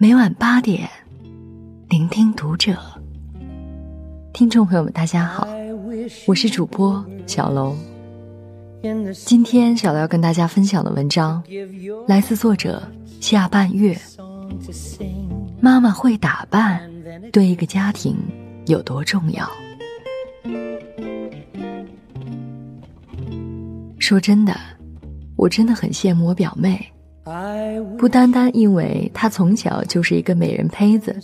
每晚八点，聆听读者。听众朋友们，大家好，我是主播小楼。今天小楼要跟大家分享的文章，来自作者下半月。妈妈会打扮，对一个家庭有多重要？说真的，我真的很羡慕我表妹。不单单因为她从小就是一个美人胚子，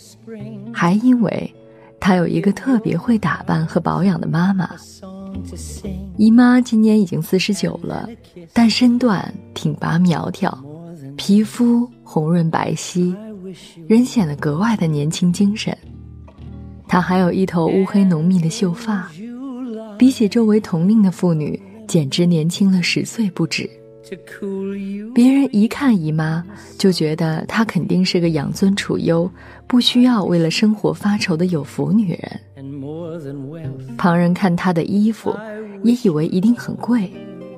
还因为她有一个特别会打扮和保养的妈妈。姨妈今年已经四十九了，但身段挺拔苗条，皮肤红润白皙，人显得格外的年轻精神。她还有一头乌黑浓密的秀发，比起周围同龄的妇女，简直年轻了十岁不止。别人一看姨妈，就觉得她肯定是个养尊处优、不需要为了生活发愁的有福女人。旁人看她的衣服，也以为一定很贵，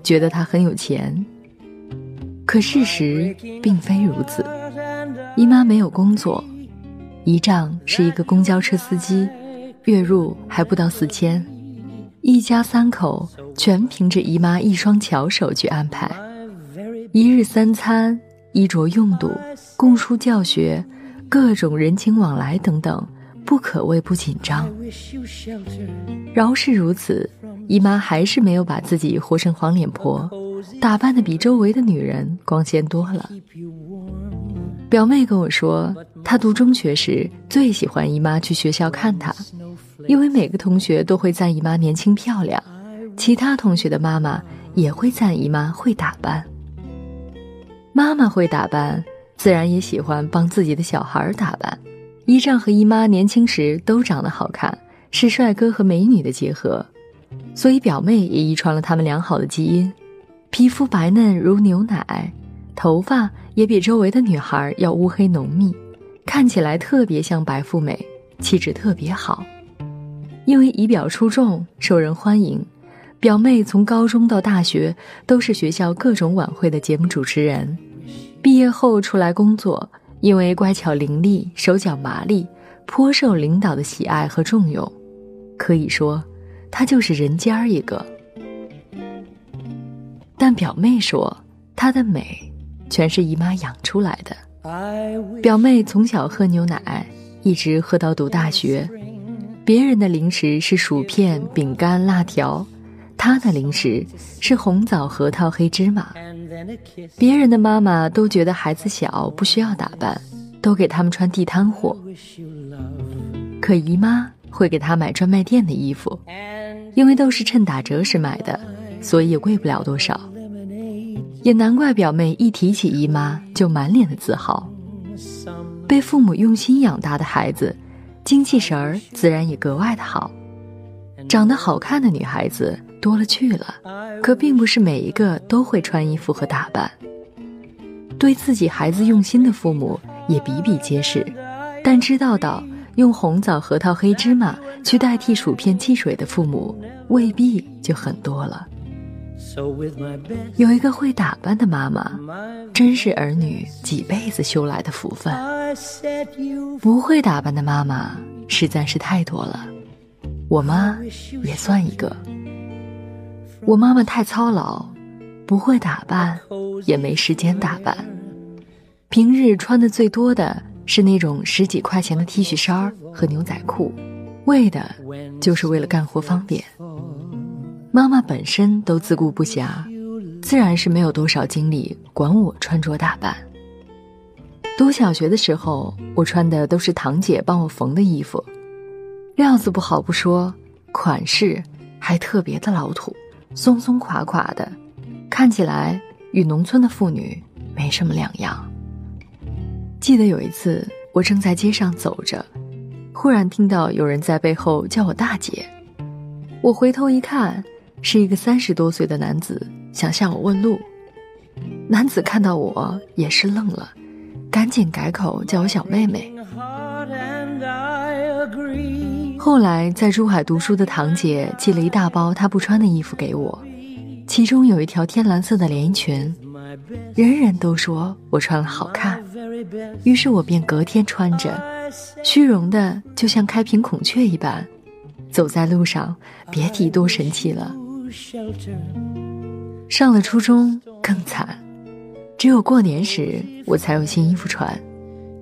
觉得她很有钱。可事实并非如此，姨妈没有工作，姨丈是一个公交车司机，月入还不到四千，一家三口全凭着姨妈一双巧手去安排。一日三餐、衣着用度、供书教学、各种人情往来等等，不可谓不紧张。饶是如此，姨妈还是没有把自己活成黄脸婆，打扮的比周围的女人光鲜多了。表妹跟我说，她读中学时最喜欢姨妈去学校看她，因为每个同学都会赞姨妈年轻漂亮，其他同学的妈妈也会赞姨妈会打扮。妈妈会打扮，自然也喜欢帮自己的小孩打扮。姨丈和姨妈年轻时都长得好看，是帅哥和美女的结合，所以表妹也遗传了他们良好的基因，皮肤白嫩如牛奶，头发也比周围的女孩要乌黑浓密，看起来特别像白富美，气质特别好。因为仪表出众，受人欢迎，表妹从高中到大学都是学校各种晚会的节目主持人。毕业后出来工作，因为乖巧伶俐、手脚麻利，颇受领导的喜爱和重用。可以说，她就是人间儿一个。但表妹说，她的美，全是姨妈养出来的。表妹从小喝牛奶，一直喝到读大学。别人的零食是薯片、饼干、辣条，她的零食是红枣、核桃、黑芝麻。别人的妈妈都觉得孩子小不需要打扮，都给他们穿地摊货。可姨妈会给他买专卖店的衣服，因为都是趁打折时买的，所以也贵不了多少。也难怪表妹一提起姨妈就满脸的自豪。被父母用心养大的孩子，精气神儿自然也格外的好。长得好看的女孩子。多了去了，可并不是每一个都会穿衣服和打扮。对自己孩子用心的父母也比比皆是，但知道到用红枣、核桃、黑芝麻去代替薯片、汽水的父母未必就很多了。有一个会打扮的妈妈，真是儿女几辈子修来的福分。不会打扮的妈妈实在是太多了，我妈也算一个。我妈妈太操劳，不会打扮，也没时间打扮。平日穿的最多的是那种十几块钱的 T 恤衫和牛仔裤，为的就是为了干活方便。妈妈本身都自顾不暇，自然是没有多少精力管我穿着打扮。读小学的时候，我穿的都是堂姐帮我缝的衣服，料子不好不说，款式还特别的老土。松松垮垮的，看起来与农村的妇女没什么两样。记得有一次，我正在街上走着，忽然听到有人在背后叫我大姐。我回头一看，是一个三十多岁的男子，想向我问路。男子看到我也是愣了，赶紧改口叫我小妹妹。后来在珠海读书的堂姐寄了一大包她不穿的衣服给我，其中有一条天蓝色的连衣裙，人人都说我穿了好看。于是我便隔天穿着，虚荣的就像开屏孔雀一般，走在路上，别提多神气了。上了初中更惨，只有过年时我才有新衣服穿，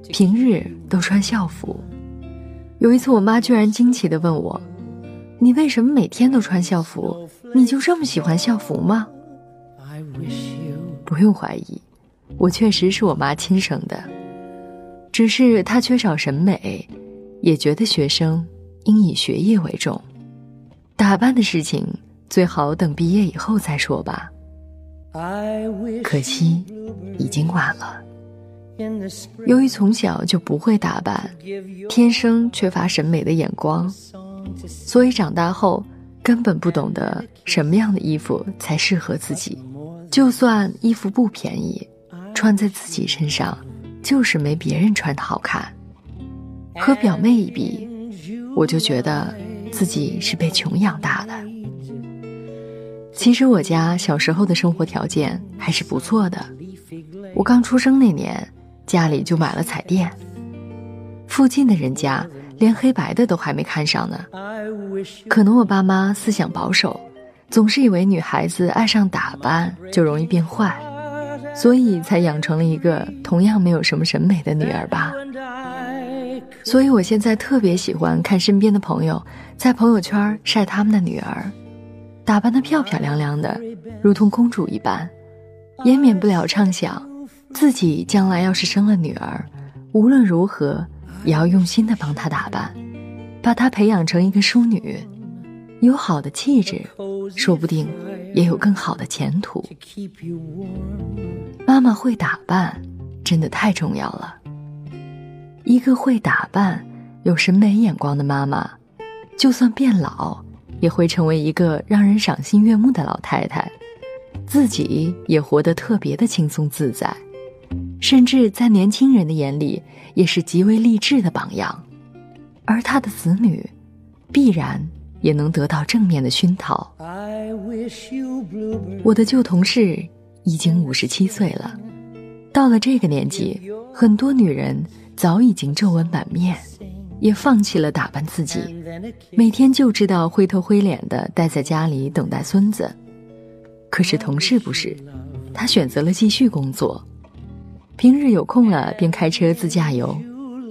平日都穿校服。有一次，我妈居然惊奇地问我：“你为什么每天都穿校服？你就这么喜欢校服吗？”不用怀疑，我确实是我妈亲生的，只是她缺少审美，也觉得学生应以学业为重，打扮的事情最好等毕业以后再说吧。可惜，已经晚了。由于从小就不会打扮，天生缺乏审美的眼光，所以长大后根本不懂得什么样的衣服才适合自己。就算衣服不便宜，穿在自己身上就是没别人穿的好看。和表妹一比，我就觉得自己是被穷养大的。其实我家小时候的生活条件还是不错的，我刚出生那年。家里就买了彩电，附近的人家连黑白的都还没看上呢。可能我爸妈思想保守，总是以为女孩子爱上打扮就容易变坏，所以才养成了一个同样没有什么审美的女儿吧。所以我现在特别喜欢看身边的朋友在朋友圈晒他们的女儿，打扮得漂漂亮亮的，如同公主一般，也免不了畅想。自己将来要是生了女儿，无论如何也要用心的帮她打扮，把她培养成一个淑女，有好的气质，说不定也有更好的前途。妈妈会打扮，真的太重要了。一个会打扮、有审美眼光的妈妈，就算变老，也会成为一个让人赏心悦目的老太太，自己也活得特别的轻松自在。甚至在年轻人的眼里，也是极为励志的榜样，而他的子女，必然也能得到正面的熏陶。我的旧同事已经五十七岁了，到了这个年纪，很多女人早已经皱纹满面，也放弃了打扮自己，每天就知道灰头灰脸的待在家里等待孙子。可是同事不是，他选择了继续工作。平日有空了便开车自驾游，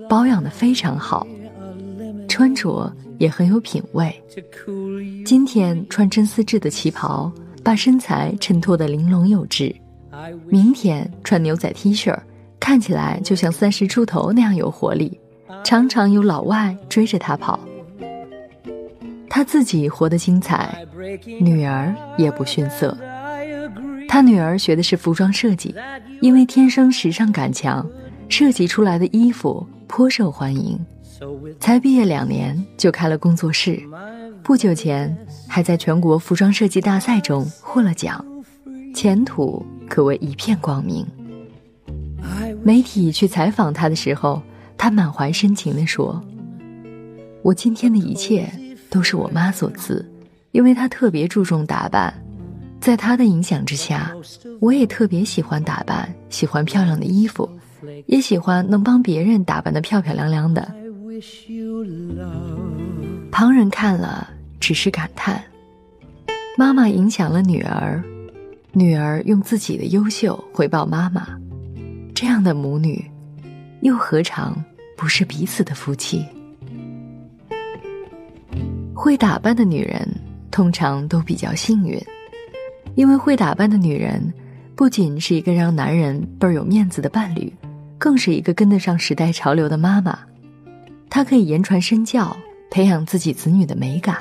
保养的非常好，穿着也很有品味。今天穿真丝质的旗袍，把身材衬托得玲珑有致；明天穿牛仔 T 恤，看起来就像三十出头那样有活力，常常有老外追着她跑。她自己活得精彩，女儿也不逊色。他女儿学的是服装设计，因为天生时尚感强，设计出来的衣服颇受欢迎。才毕业两年就开了工作室，不久前还在全国服装设计大赛中获了奖，前途可谓一片光明。媒体去采访他的时候，他满怀深情地说：“我今天的一切都是我妈所赐，因为她特别注重打扮。”在他的影响之下，我也特别喜欢打扮，喜欢漂亮的衣服，也喜欢能帮别人打扮的漂漂亮亮的。旁人看了只是感叹：妈妈影响了女儿，女儿用自己的优秀回报妈妈，这样的母女，又何尝不是彼此的夫妻？会打扮的女人通常都比较幸运。因为会打扮的女人，不仅是一个让男人倍儿有面子的伴侣，更是一个跟得上时代潮流的妈妈。她可以言传身教，培养自己子女的美感。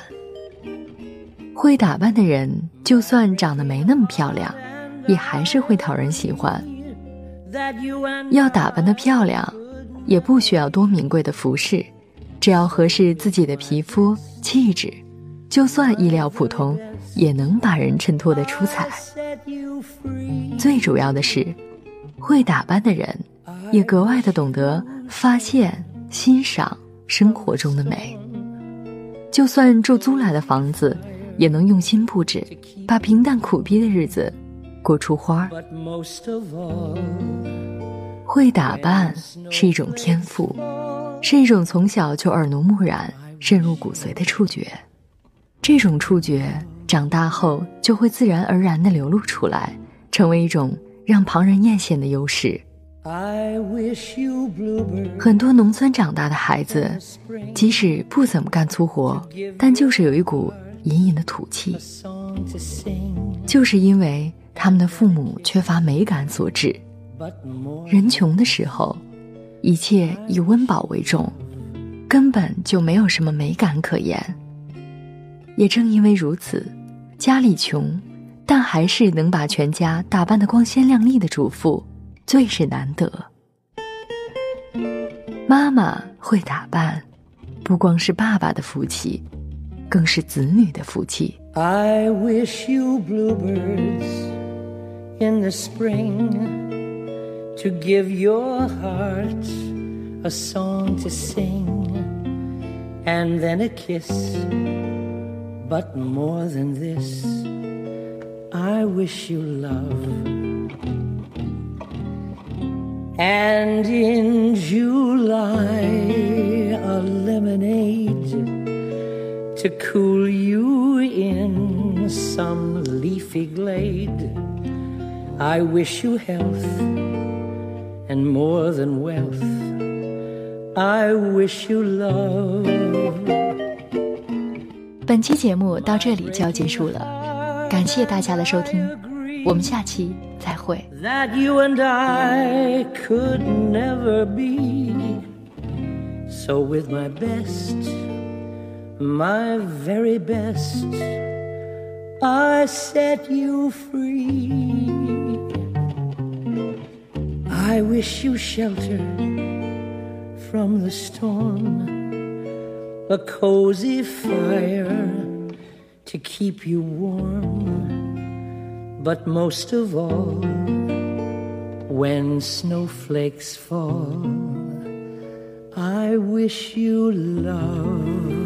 会打扮的人，就算长得没那么漂亮，也还是会讨人喜欢。要打扮的漂亮，也不需要多名贵的服饰，只要合适自己的皮肤气质，就算衣料普通。也能把人衬托得出彩。最主要的是，会打扮的人也格外的懂得发现、欣赏生活中的美。就算住租来的房子，也能用心布置，把平淡苦逼的日子过出花儿。会打扮是一种天赋，是一种从小就耳濡目染、渗入骨髓的触觉。这种触觉长大后就会自然而然的流露出来，成为一种让旁人艳羡的优势。很多农村长大的孩子，即使不怎么干粗活，但就是有一股隐隐的土气，就是因为他们的父母缺乏美感所致。人穷的时候，一切以温饱为重，根本就没有什么美感可言。也正因为如此，家里穷，但还是能把全家打扮得光鲜亮丽的主妇。最是难得。妈妈会打扮，不光是爸爸的福气，更是子女的福气。I wish you bluebirds in the spring to give your heart a song to sing and then a kiss. But more than this, I wish you love. And in July, a lemonade to cool you in some leafy glade. I wish you health and more than wealth. I wish you love. 本期节目到这里就要结束了，感谢大家的收听。我们下期再会。That you and I could never be. So with my best, my very best, I set you free. I wish you shelter from the storm, a cozy fire to keep you warm but most of all, when snowflakes fall, I wish you love.